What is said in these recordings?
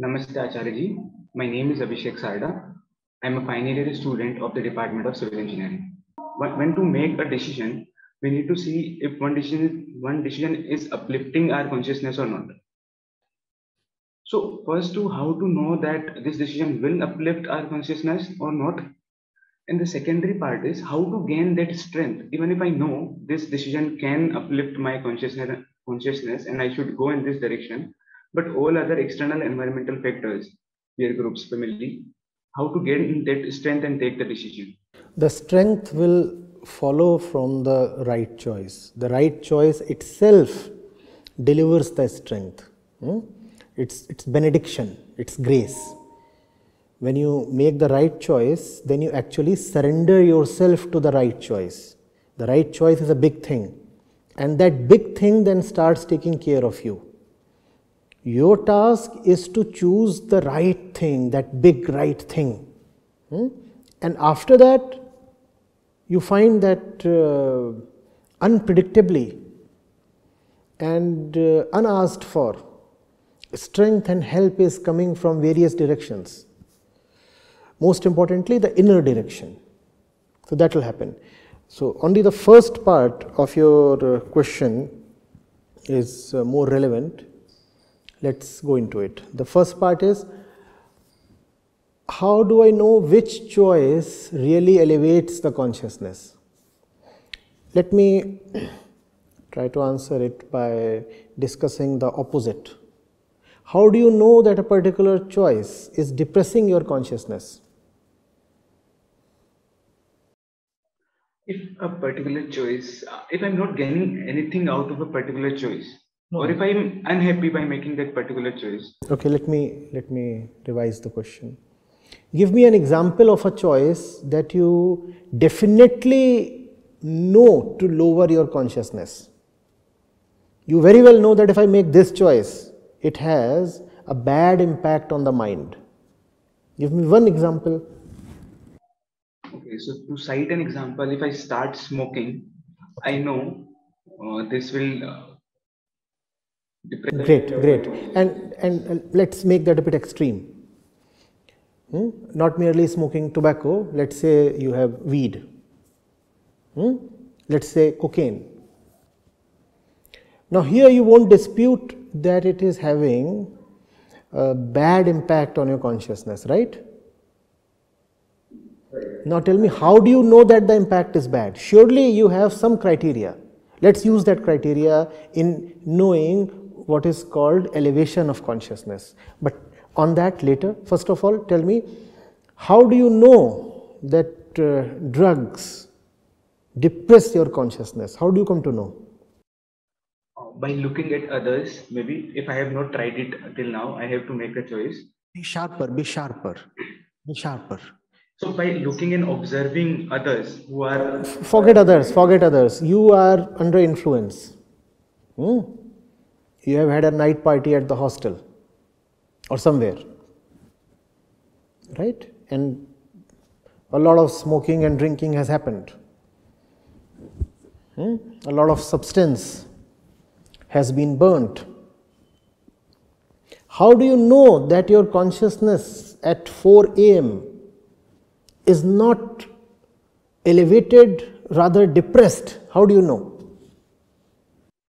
Namaste Acharya My name is Abhishek Sarda. I am a final year student of the Department of Civil Engineering. When to make a decision, we need to see if one decision, one decision is uplifting our consciousness or not. So first to how to know that this decision will uplift our consciousness or not. And the secondary part is how to gain that strength. Even if I know this decision can uplift my consciousness, consciousness and I should go in this direction, but all other external environmental factors, peer groups, family, how to gain that strength and take the decision. The strength will follow from the right choice. The right choice itself delivers the strength. Hmm? It's, it's benediction, it's grace. When you make the right choice, then you actually surrender yourself to the right choice. The right choice is a big thing. And that big thing then starts taking care of you. Your task is to choose the right thing, that big right thing. Hmm? And after that, you find that uh, unpredictably and uh, unasked for, strength and help is coming from various directions. Most importantly, the inner direction. So that will happen. So only the first part of your uh, question is uh, more relevant. Let's go into it. The first part is how do I know which choice really elevates the consciousness? Let me try to answer it by discussing the opposite. How do you know that a particular choice is depressing your consciousness? If a particular choice, if I'm not gaining anything out of a particular choice, no. or if I'm unhappy by making that particular choice. Okay, let me let me revise the question. Give me an example of a choice that you definitely know to lower your consciousness. You very well know that if I make this choice, it has a bad impact on the mind. Give me one example. Okay, so to cite an example, if I start smoking, I know uh, this will. Uh, great, great. And, and, let's make that a bit extreme. Hmm? Not merely smoking tobacco, let's say you have weed, hmm? let's say cocaine. Now, here you won't dispute that it is having a bad impact on your consciousness, right? Now, tell me, how do you know that the impact is bad? Surely you have some criteria. Let's use that criteria in knowing what is called elevation of consciousness. But on that later. First of all, tell me, how do you know that uh, drugs depress your consciousness? How do you come to know? Uh, by looking at others, maybe if I have not tried it till now, I have to make a choice. Be sharper, be sharper, be sharper. So by looking and observing others who are forget others, forget others. You are under influence. Hmm? You have had a night party at the hostel or somewhere, right? And a lot of smoking and drinking has happened. Hmm? A lot of substance has been burnt. How do you know that your consciousness at 4 am is not elevated, rather depressed? How do you know?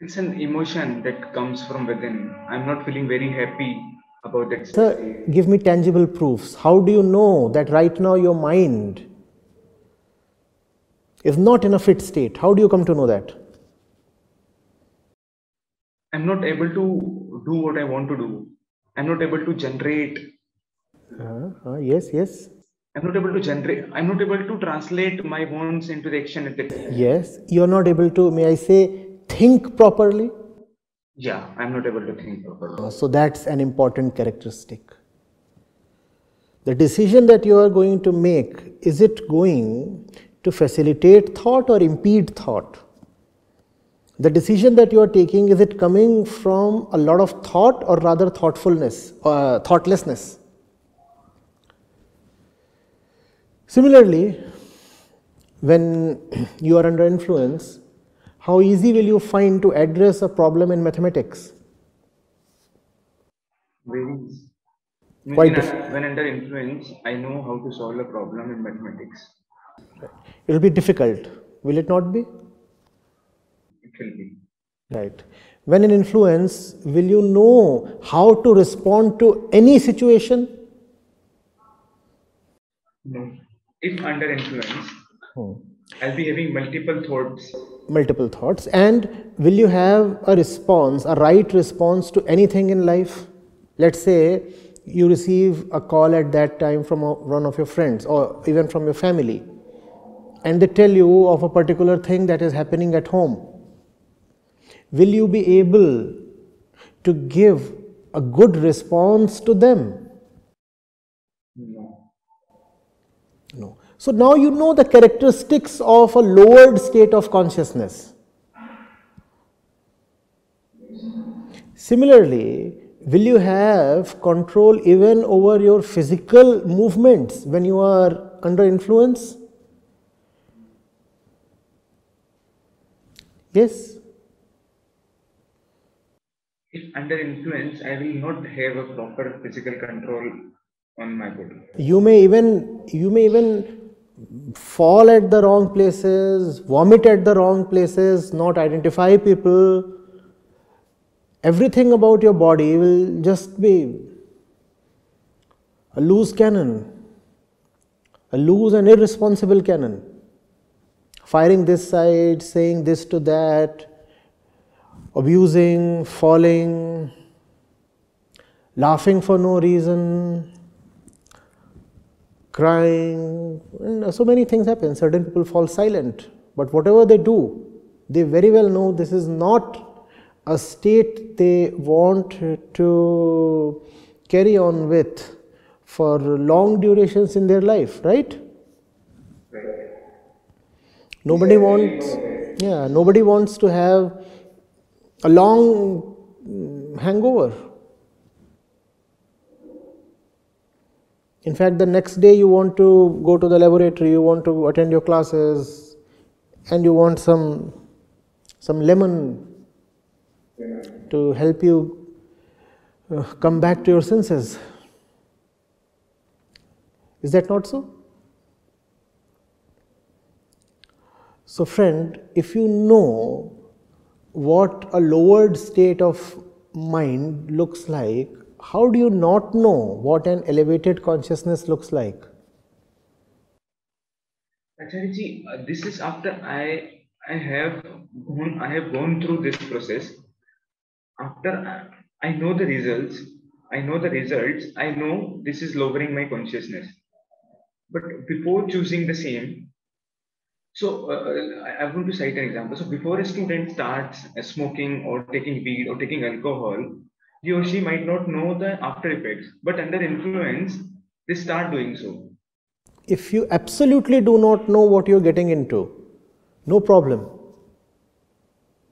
It's an emotion that comes from within. I'm not feeling very happy about that. Sir, give me tangible proofs. How do you know that right now your mind is not in a fit state? How do you come to know that? I'm not able to do what I want to do. I'm not able to generate. Uh, uh, yes, yes. I'm not able to generate. I'm not able to translate my wants into the action at the Yes, you're not able to, may I say, think properly? Yeah, I'm not able to think properly. Uh, so that's an important characteristic. The decision that you are going to make, is it going to facilitate thought or impede thought? The decision that you are taking, is it coming from a lot of thought or rather thoughtfulness, uh, thoughtlessness? Similarly, when you are under influence, how easy will you find to address a problem in mathematics? Very Quite when, when under influence, I know how to solve a problem in mathematics. It will be difficult, will it not be? It will be. Right. When in influence, will you know how to respond to any situation? No. If under influence, hmm. I'll be having multiple thoughts. Multiple thoughts. And will you have a response, a right response to anything in life? Let's say you receive a call at that time from a, one of your friends or even from your family, and they tell you of a particular thing that is happening at home. Will you be able to give a good response to them? No. No. So now you know the characteristics of a lowered state of consciousness. Similarly, will you have control even over your physical movements when you are under influence? Yes. If under influence, I will not have a proper physical control on my body. You may even you may even fall at the wrong places, vomit at the wrong places, not identify people. Everything about your body will just be a loose cannon, a loose and irresponsible cannon, firing this side, saying this to that, abusing, falling, laughing for no reason, crying, and so many things happen. Certain people fall silent, but whatever they do, they very well know this is not a state they want to carry on with for long durations in their life, right? Nobody wants, yeah, nobody wants to have a long mm, hangover. In fact, the next day you want to go to the laboratory, you want to attend your classes, and you want some some lemon to help you uh, come back to your senses. Is that not so? So, friend, if you know what a lowered state of mind looks like, how do you not know what an elevated consciousness looks like? Acharya uh, this is after I I have gone, I have gone through this process after I know the results, I know the results, I know this is lowering my consciousness. But before choosing the same, so uh, I, am going to cite an example. So before a student starts uh, smoking or taking weed or taking alcohol, he or she might not know the after effects, but under influence, they start doing so. If you absolutely do not know what you're getting into, no problem.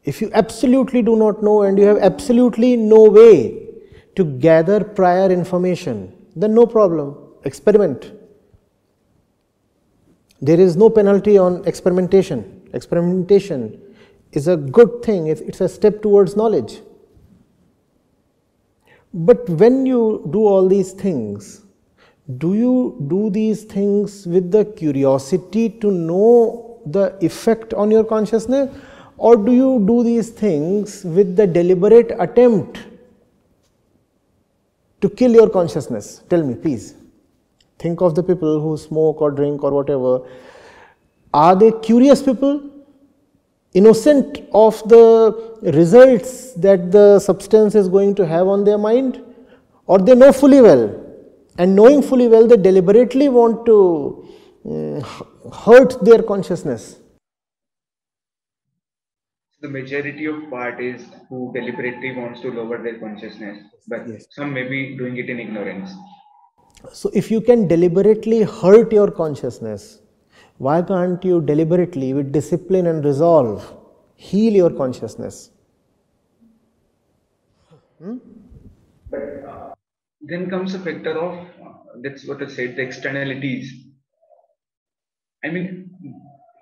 If you absolutely do not know and you have absolutely no way to gather prior information, then no problem, experiment. There is no penalty on experimentation. Experimentation is a good thing, it's a step towards knowledge. But when you do all these things, do you do these things with the curiosity to know the effect on your consciousness or do you do these things with the deliberate attempt to kill your consciousness? Tell me, please. Think of the people who smoke or drink or whatever. Are they curious people? Innocent of the results that the substance is going to have on their mind? Or they know fully well, and knowing fully well, they deliberately want to um, hurt their consciousness the majority of part is who deliberately wants to lower their consciousness, but yes. some may be doing it in ignorance. So, if you can deliberately hurt your consciousness, why can't you deliberately, with discipline and resolve, heal your consciousness? Hmm? But uh, then comes a factor of uh, that's what I said the externalities. I mean,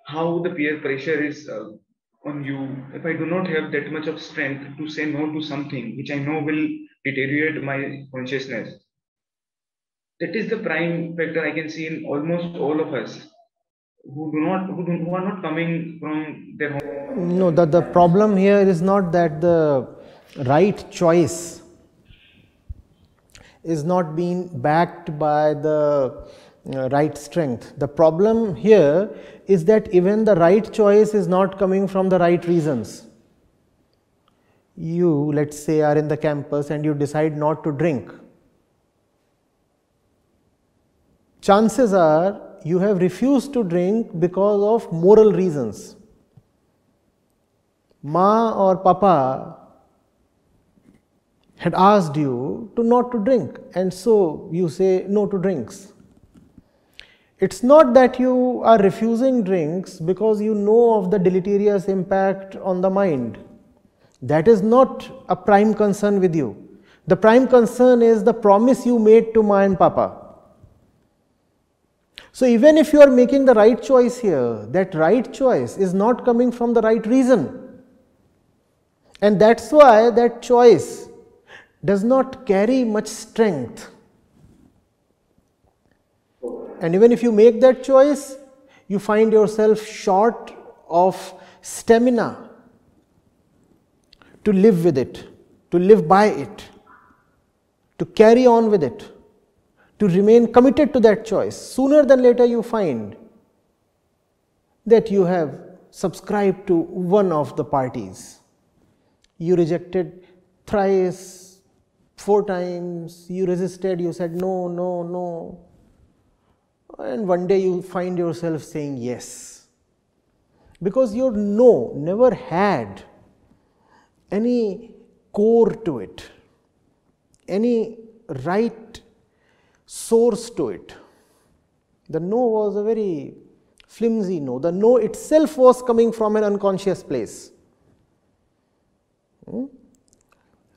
how the peer pressure is uh, on you if I do not have that much of strength to say no to something which I know will deteriorate my consciousness. that is the prime factor I can see in almost all of us who do not who, do, who are not coming from their home. No, the, the problem here is not that the right choice is not being backed by the uh, right strength. The problem here is that even the right choice is not coming from the right reasons. You, let's say, are in the campus and you decide not to drink. Chances are you have refused to drink because of moral reasons. Ma or Papa had asked you to not to drink and so you say no to drinks. It's not that you are refusing drinks because you know of the deleterious impact on the mind. That is not a prime concern with you. The prime concern is the promise you made to ma and papa. So, even if you are making the right choice here, that right choice is not coming from the right reason. And that is why that choice does not carry much strength. And even if you make that choice, you find yourself short of stamina to live with it, to live by it, to carry on with it to remain committed to that choice. Sooner than later, you find that you have subscribed to one of the parties. You rejected thrice, four times, you resisted, you said no, no, no. And one day you find yourself saying yes. Because your no never had any core to it, any right source to it. The no was a very flimsy no. The no itself was coming from an unconscious place. Hmm?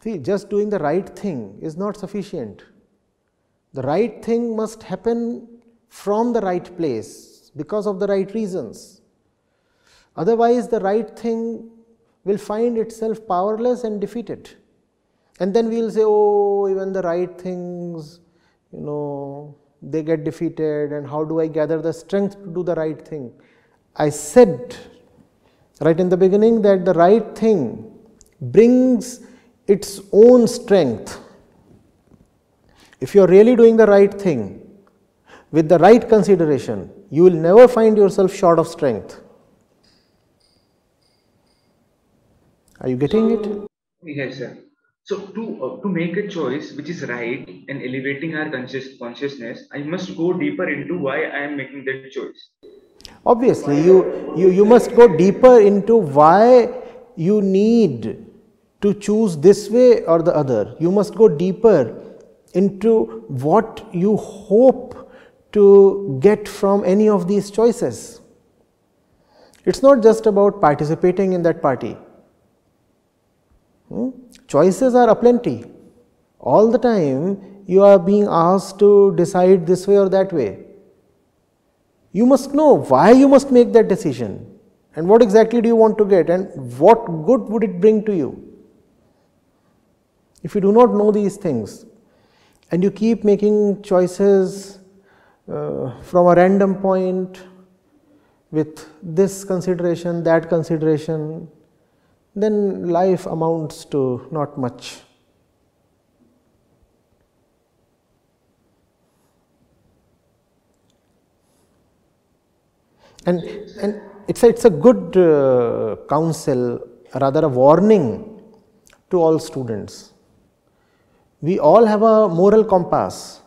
See, just doing the right thing is not sufficient. The right thing must happen from the right place because of the right reasons. Otherwise, the right thing will find itself powerless and defeated. And then we will say, oh, even the right things you know, they get defeated and how do I gather the strength to do the right thing? I said right in the beginning that the right thing brings its own strength. If you are really doing the right thing with the right consideration, you will never find yourself short of strength. Are you getting it? Yes, sir. So to uh, to make a choice which is right and elevating our conscious consciousness, I must go deeper into why I am making that choice. Obviously, you you you must go deeper into why you need to choose this way or the other. You must go deeper into what you hope to get from any of these choices. It's not just about participating in that party. Hmm? Choices are aplenty. All the time you are being asked to decide this way or that way. You must know why you must make that decision and what exactly do you want to get and what good would it bring to you. If you do not know these things and you keep making choices uh, from a random point with this consideration, that consideration, then life amounts to not much. And, and it's, a, it's a good uh, counsel, rather a warning to all students. We all have a moral compass,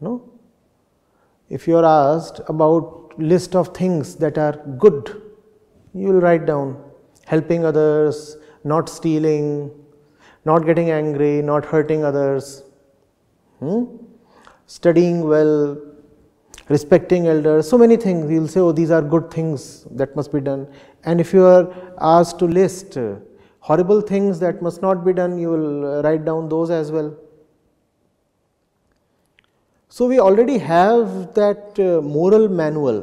no? If you are asked about list of things that are good, you will write down helping others, not stealing, not getting angry, not hurting others, hmm? studying well, respecting elders, so many things. You will say, oh, these are good things that must be done. And if you are asked to list horrible things that must not be done, you will write down those as well. So, we already have that uh, moral manual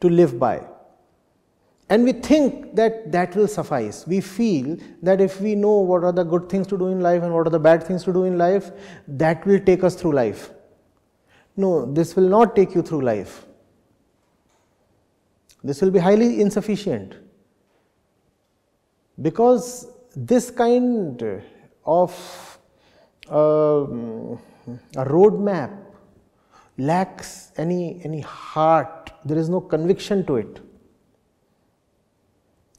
to live by. And we think that that will suffice. We feel that if we know what are the good things to do in life and what are the bad things to do in life, that will take us through life. no, this will not take you through life. This will be highly insufficient because this kind of uh, a roadmap lacks any, any heart, there is no conviction to it.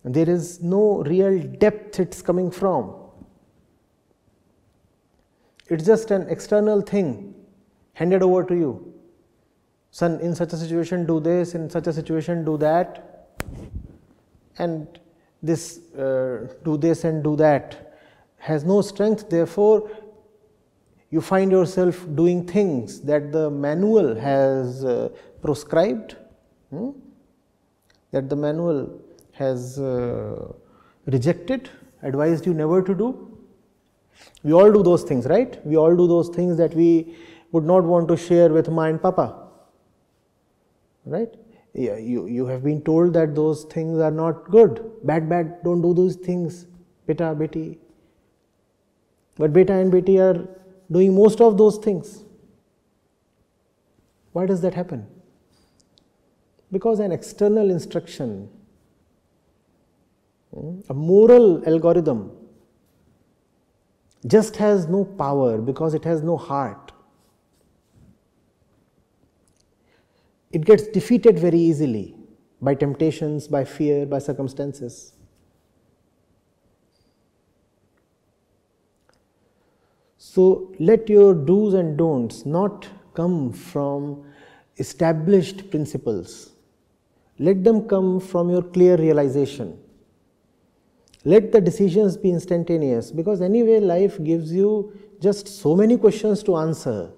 There is no real depth it's coming from. It's just an external thing handed over to you. Son, in such a situation, do this, in such a situation, do that, and this, uh, do this and do that has no strength. Therefore, you find yourself doing things that the manual has uh, proscribed, hmm? that the manual has uh, rejected, advised you never to do. We all do those things, right? We all do those things that we would not want to share with ma and papa, right? Yeah, you, you have been told that those things are not good, bad, bad, don't do those things, beta, beti. But beta and beti are doing most of those things. Why does that happen? Because an external instruction a moral algorithm just has no power because it has no heart. It gets defeated very easily by temptations, by fear, by circumstances. So let your do's and don'ts not come from established principles. Let them come from your clear realization let the decisions be instantaneous because anyway life gives you just so many questions to answer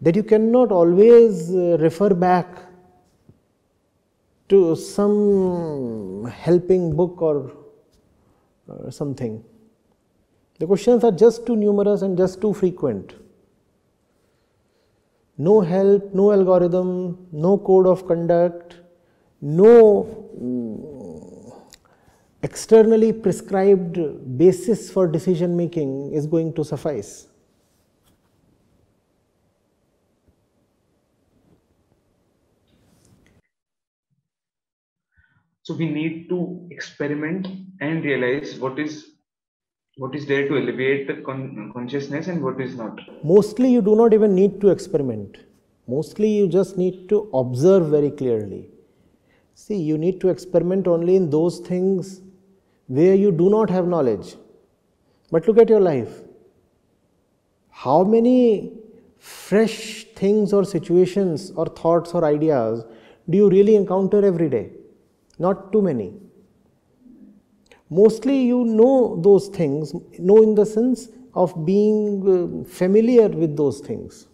that you cannot always uh, refer back to some helping book or uh, something. The questions are just too numerous and just too frequent. No help, no algorithm, no code of conduct, no mm, externally prescribed basis for decision making is going to suffice. So we need to experiment and realize what is what is there to elevate the con consciousness and what is not. Mostly you do not even need to experiment. Mostly you just need to observe very clearly. See, you need to experiment only in those things where you do not have knowledge. But look at your life. How many fresh things or situations or thoughts or ideas do you really encounter every day? Not too many. Mostly you know those things, know in the sense of being uh, familiar with those things.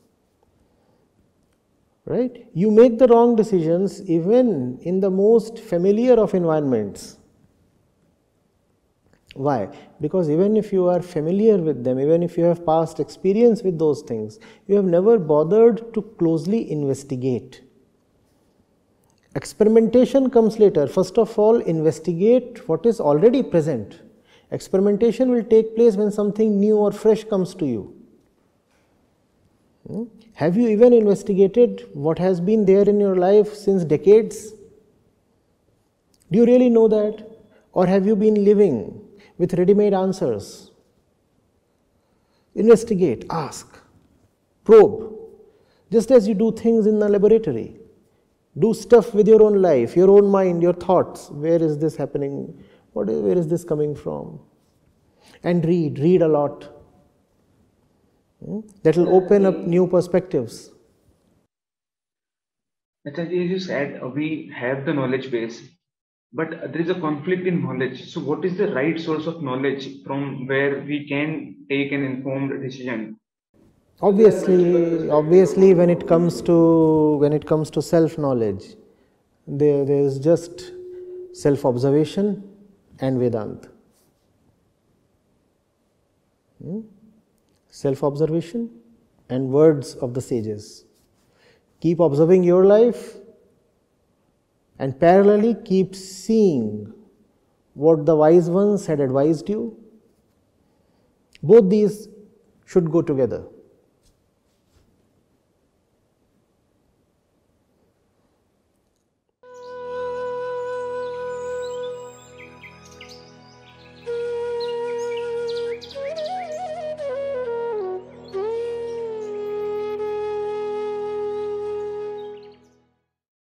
Right? You make the wrong decisions even in the most familiar of environments. Why? Because even if you are familiar with them, even if you have past experience with those things, you have never bothered to closely investigate. Experimentation comes later. First of all, investigate what is already present. Experimentation will take place when something new or fresh comes to you. Hmm? Have you even investigated what has been there in your life since decades? Do you really know that? Or have you been living with ready made answers. Investigate, ask, probe, just as you do things in the laboratory. Do stuff with your own life, your own mind, your thoughts. Where is this happening? What is, where is this coming from? And read, read a lot. Hmm? That will open up new perspectives. As you said, we have the knowledge base, but there is a conflict in knowledge. So what is the right source of knowledge from where we can take an informed decision? Obviously obviously when it comes to when it comes to self knowledge there, there is just self observation and vedanta hmm? self observation and words of the sages. Keep observing your life and parallelly keep seeing what the wise ones had advised you. Both these should go together.